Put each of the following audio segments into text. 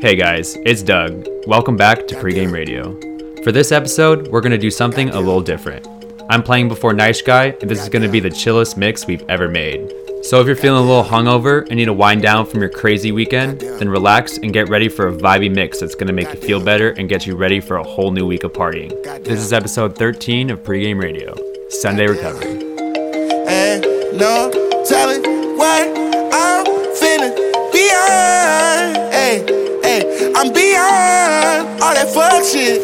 Hey guys, it's Doug. Welcome back to Pregame Radio. For this episode, we're going to do something a little different. I'm playing before Neisch Guy, and this is going to be the chillest mix we've ever made. So if you're feeling a little hungover and need to wind down from your crazy weekend, then relax and get ready for a vibey mix that's going to make you feel better and get you ready for a whole new week of partying. This is episode 13 of Pregame Radio, Sunday Recovery. And no telling what I'm feeling beyond. Hey, I'm beyond all that fuck shit.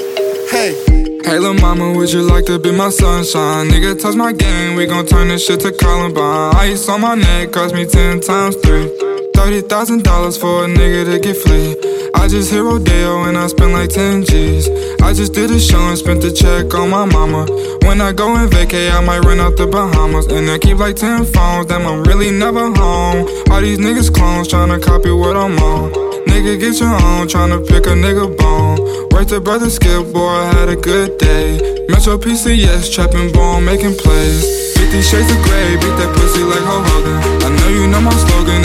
Hey. Hey, lil' mama, would you like to be my sunshine? Nigga, touch my game, we gon' turn this shit to Columbine. Ice on my neck cost me 10 times 3. $30,000 for a nigga to get flea. I just hit Rodeo and I spent like 10 G's. I just did a show and spent the check on my mama. When I go and vacay, I might run out the Bahamas. And I keep like 10 phones, damn, I'm really never home. All these niggas clones tryna copy what I'm on. Nigga, get your own, tryna pick a nigga bone. Work the brother skip, boy, I had a good day. Metro PCS, trapping bone, making plays. 50 shades of gray, beat that pussy like Hulk Hogan. I know you know my slogan,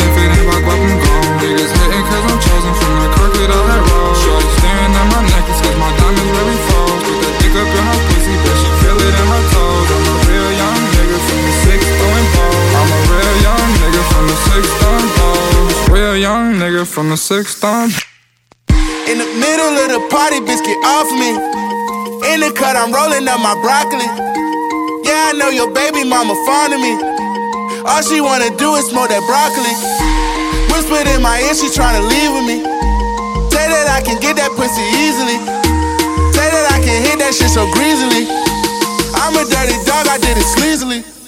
nigga from the sixth time. In the middle of the party, bitch, get off me. In the cut, I'm rolling up my broccoli. Yeah, I know your baby mama fond of me. All she wanna do is smoke that broccoli. Whispered in my ear, she tryna leave with me. Say that I can get that pussy easily. Say that I can hit that shit so greasily. I'm a dirty dog, I did it sleazily.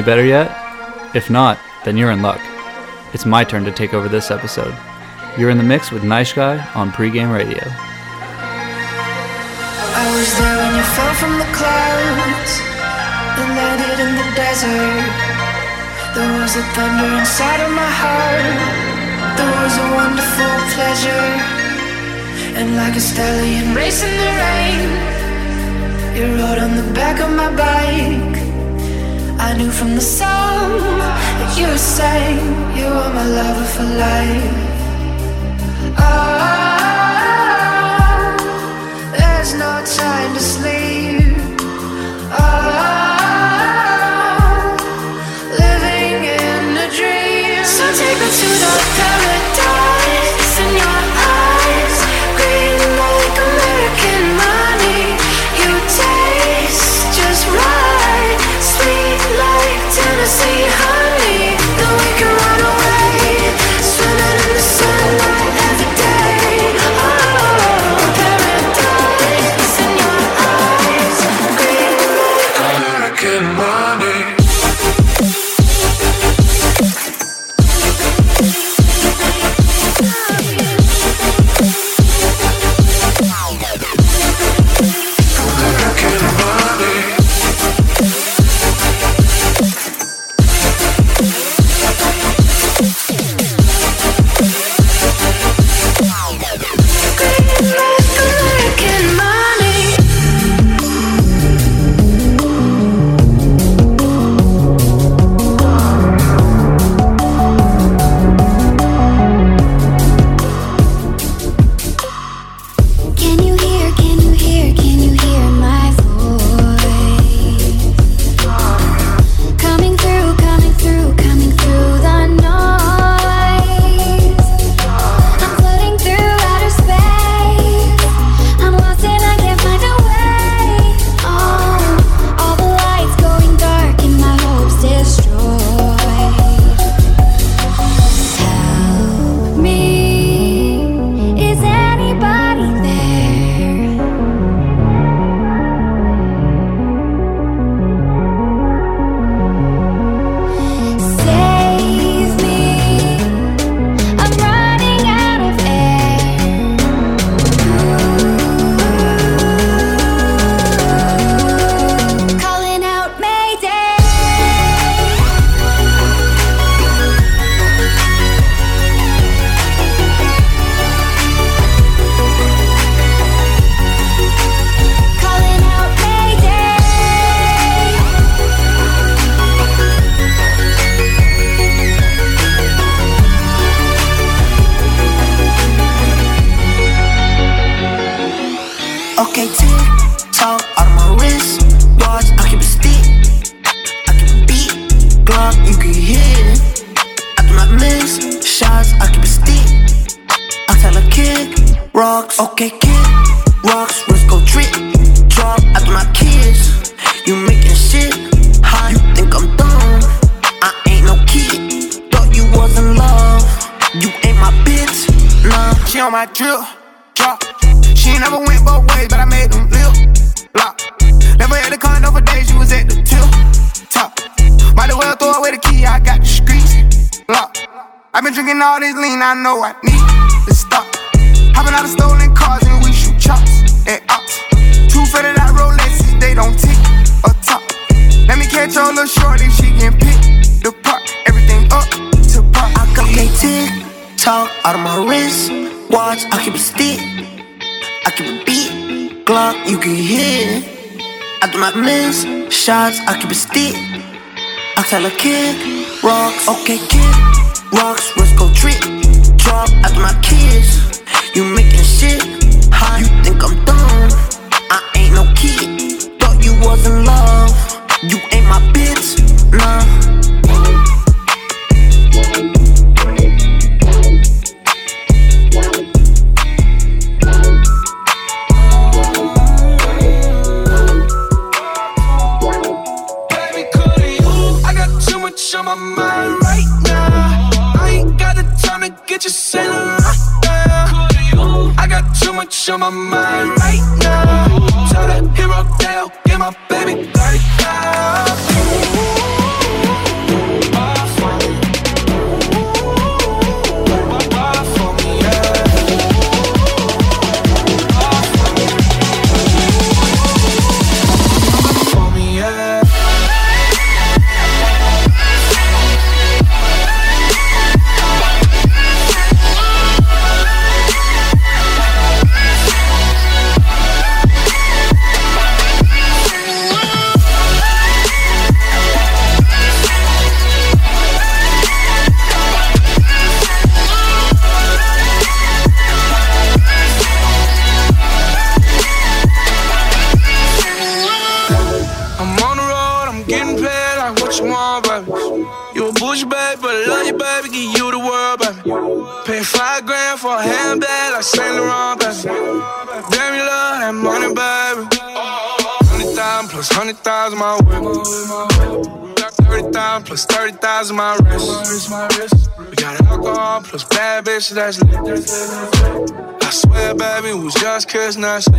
Any better yet? If not, then you're in luck. It's my turn to take over this episode. You're in the mix with Neisch Guy on pregame radio. I was there when you fell from the clouds and landed in the desert. There was a thunder inside of my heart. There was a wonderful pleasure. And like a stallion racing the rain, you rode on the back of my bike. I knew from the song that you were sang, you were my lover for life. Ah, there's no time to sleep. Ah, on my drip, drop. She never went both ways, but I made them lip lock. Never had a condo for days, she was at the tip top. Might as well throw away the key, I got the streets locked. I've been drinking all this lean, I know I need to stop. Hopping out of stolen cars and we shoot chops at ops. Two faded out Rolexes, they don't tick or top. Let me catch your little shorty, she can pick the part. Everything up to part. I got okay, tick tock out of my wrist. Watch, I keep a stick. I keep a beat. Glock, you can hear. I do not miss shots. I keep a stick. I tell a kid rocks. Okay, kid rocks. Risk go trip. Drop. Do not kiss. You making shit hot. You think I'm dumb? I ain't no kid. Thought you was in love. You ain't my bitch. Nah. You sailing right now. I got too much on my mind right now. Tell that hero Dale, get my baby 30 down. Hundred thousand my whip. Thirty thousand plus thirty thousand my wrist. We got alcohol plus bad bitches that's lit. I swear, baby, we was just not shit.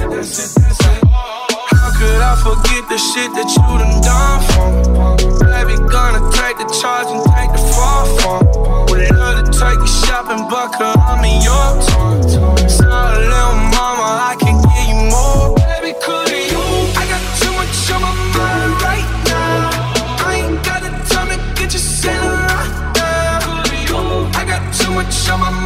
How could I forget the shit that you done done for me? Baby, gonna take the charge and take the fall for. Would love to take you shopping, but I'm in your town. Sorry, little mama, I can give you more. Baby, could much on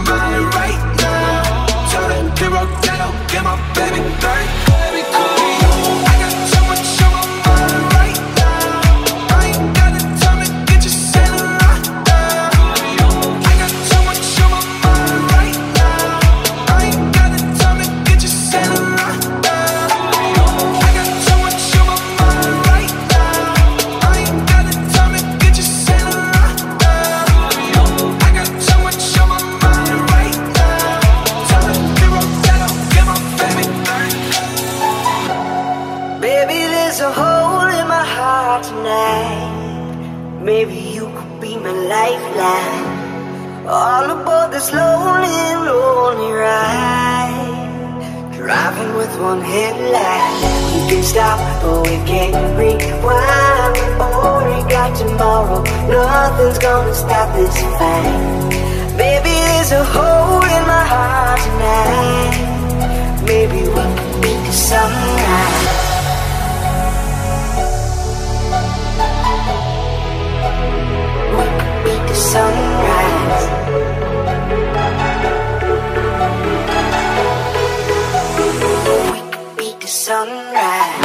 tonight. Maybe you could be my lifeline. All aboard this lonely, lonely ride. Driving with one headlight. We can stop, but we can't rewind. We already got tomorrow. Nothing's gonna stop this fight. Baby, there's a hole in my heart tonight. Maybe we could beat the sunrise. Sunrise. We could beat the sunrise.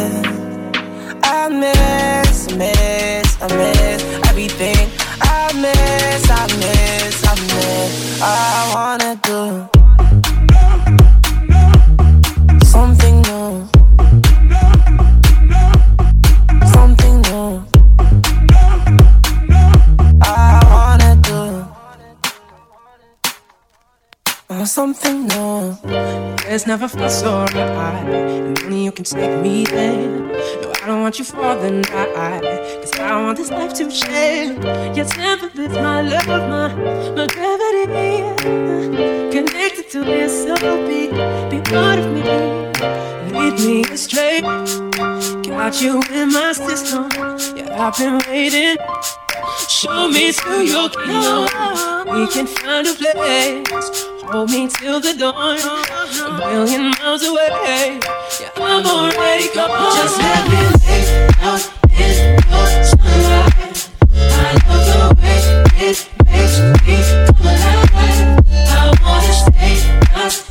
It's never felt so right. And only you can take me there. No, I don't want you for the night. Cause I want this life to change. Your temper is my love, my, my gravity. Connected to this soul beat. Be part of me. Lead me astray. Got you in my system. Yeah, I've been waiting. Show me to your kingdom. We can find a place. Hold me till the dawn. A million miles away. Yeah, I'm already gone. Just let me lay out in your sunlight. I love the way it makes me come alive. I wanna stay lost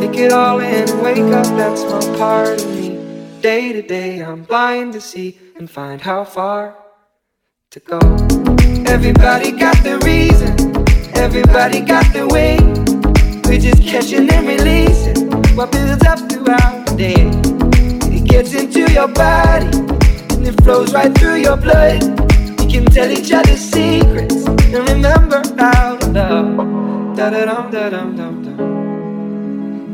Take it all in and wake up, that's my part of me. Day to day, I'm blind to see and find how far to go. Everybody got the reason, everybody got the way. We're just catching and releasing what builds up throughout the day. It gets into your body and it flows right through your blood. We can tell each other secrets and remember how to love. Da da dum da dum dum.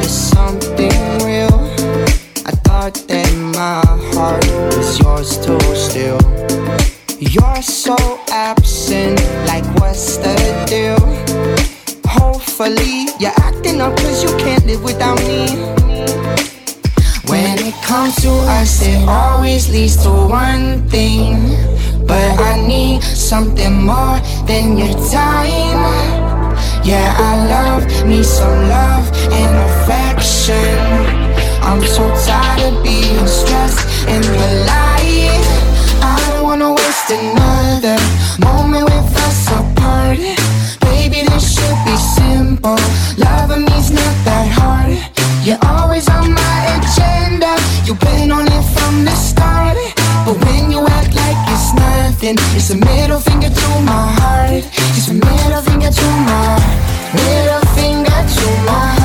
Is something real. I thought that my heart was yours to steal. You're so absent, like what's the deal? Hopefully, you're acting up cause you can't live without me. When it comes to us, it always leads to one thing. But I need something more than your time. Yeah, I love me some love and affection. I'm so tired of being stressed and polite. I don't wanna waste another moment with us apart. Baby, this should be simple. Loving me's not that hard. You're always on my agenda. You've been on it from the start. But when you act like it's nothing, it's a middle finger. It's a middle finger to my middle finger to my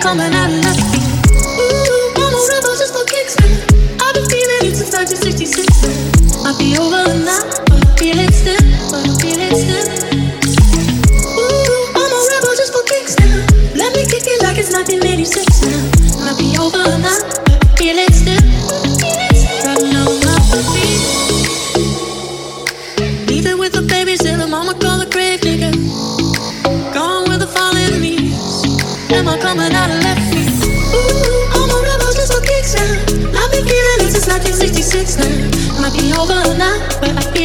Coming out of field? Ooh, I'm a rebel just for kicks. I've been feeling it since 1966. Might be over now, but I feel. Ooh, I'm a rebel just for kicks now. Let me kick it like it's 1986 now. Might be over now, but I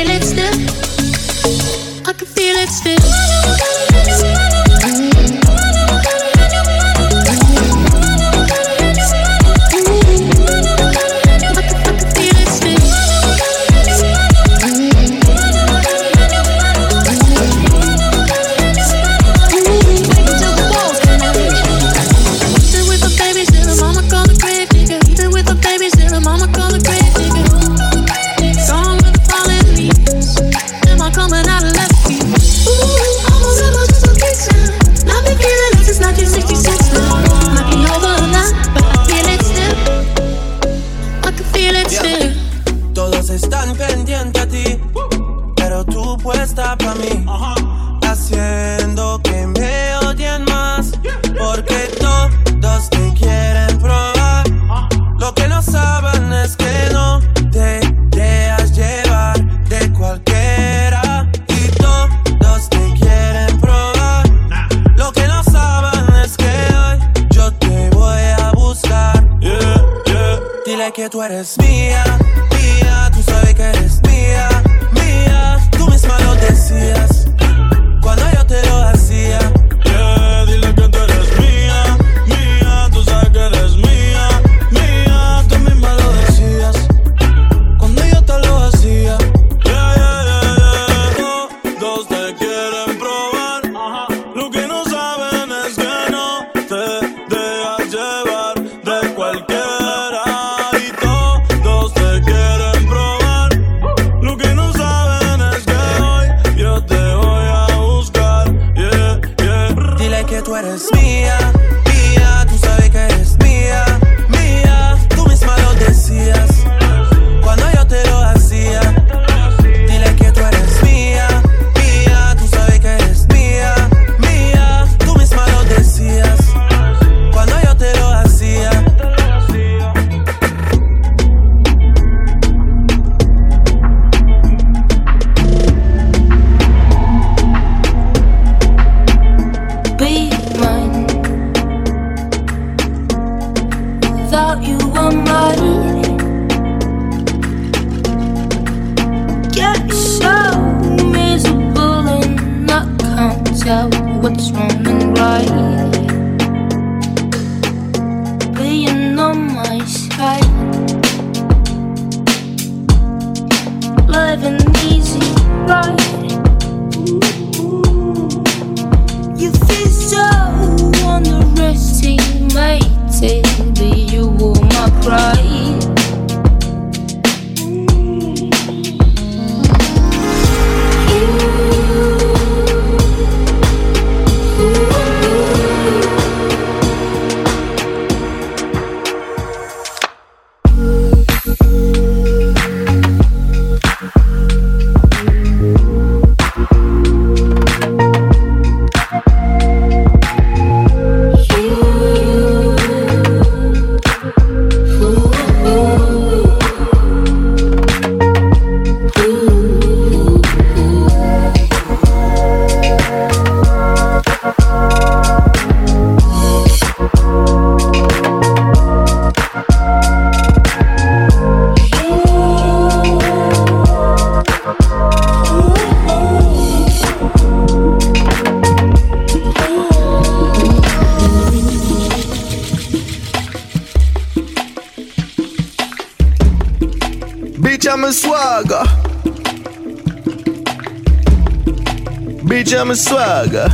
I'm a swagger.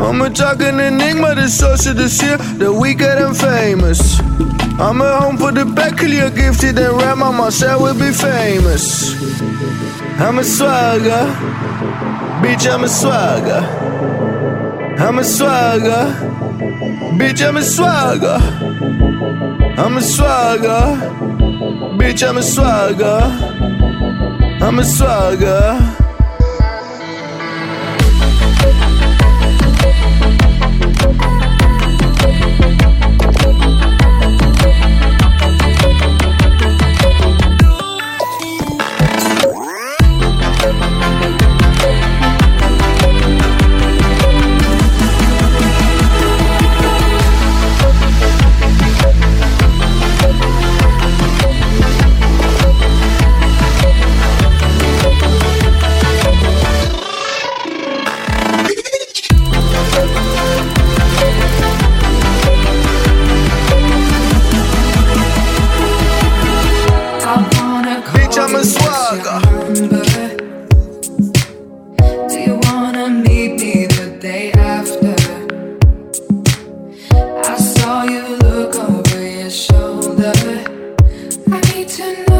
I'm a talking enigma, the source of the seal, the weaker and famous. I'm at home for the Beckley, a gifted and rap, my myself will be famous. I'm a swagger, bitch, I'm a swagger. I'm a swagger, bitch, I'm a swagger. I'm a swagger, bitch, I'm a swagger. I'm a swagger. I need to know.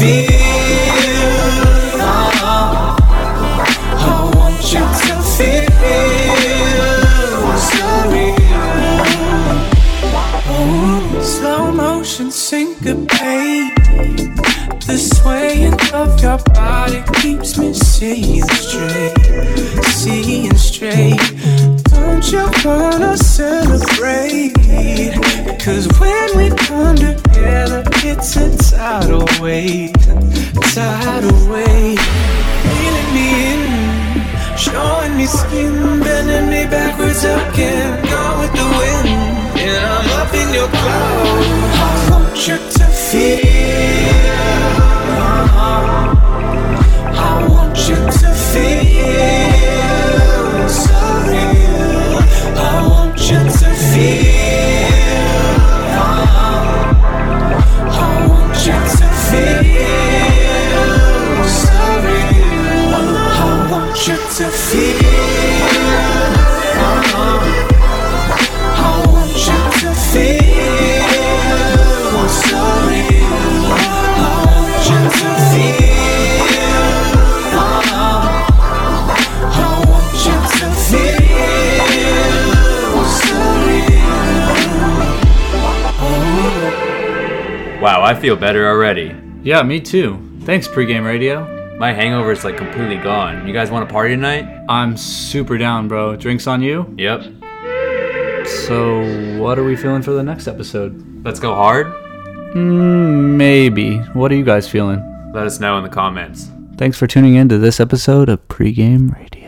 feel. I want you to feel so real. Slow motion syncopate. The swaying of your body keeps me seeing. I feel better already. Yeah, me too. Thanks, pregame radio. My hangover is like completely gone. You guys want to party tonight? I'm super down, bro. Drinks on you? Yep. So, what are we feeling for the next episode? Let's go hard? Mm, maybe. What are you guys feeling? Let us know in the comments. Thanks for tuning in to this episode of Pregame Radio.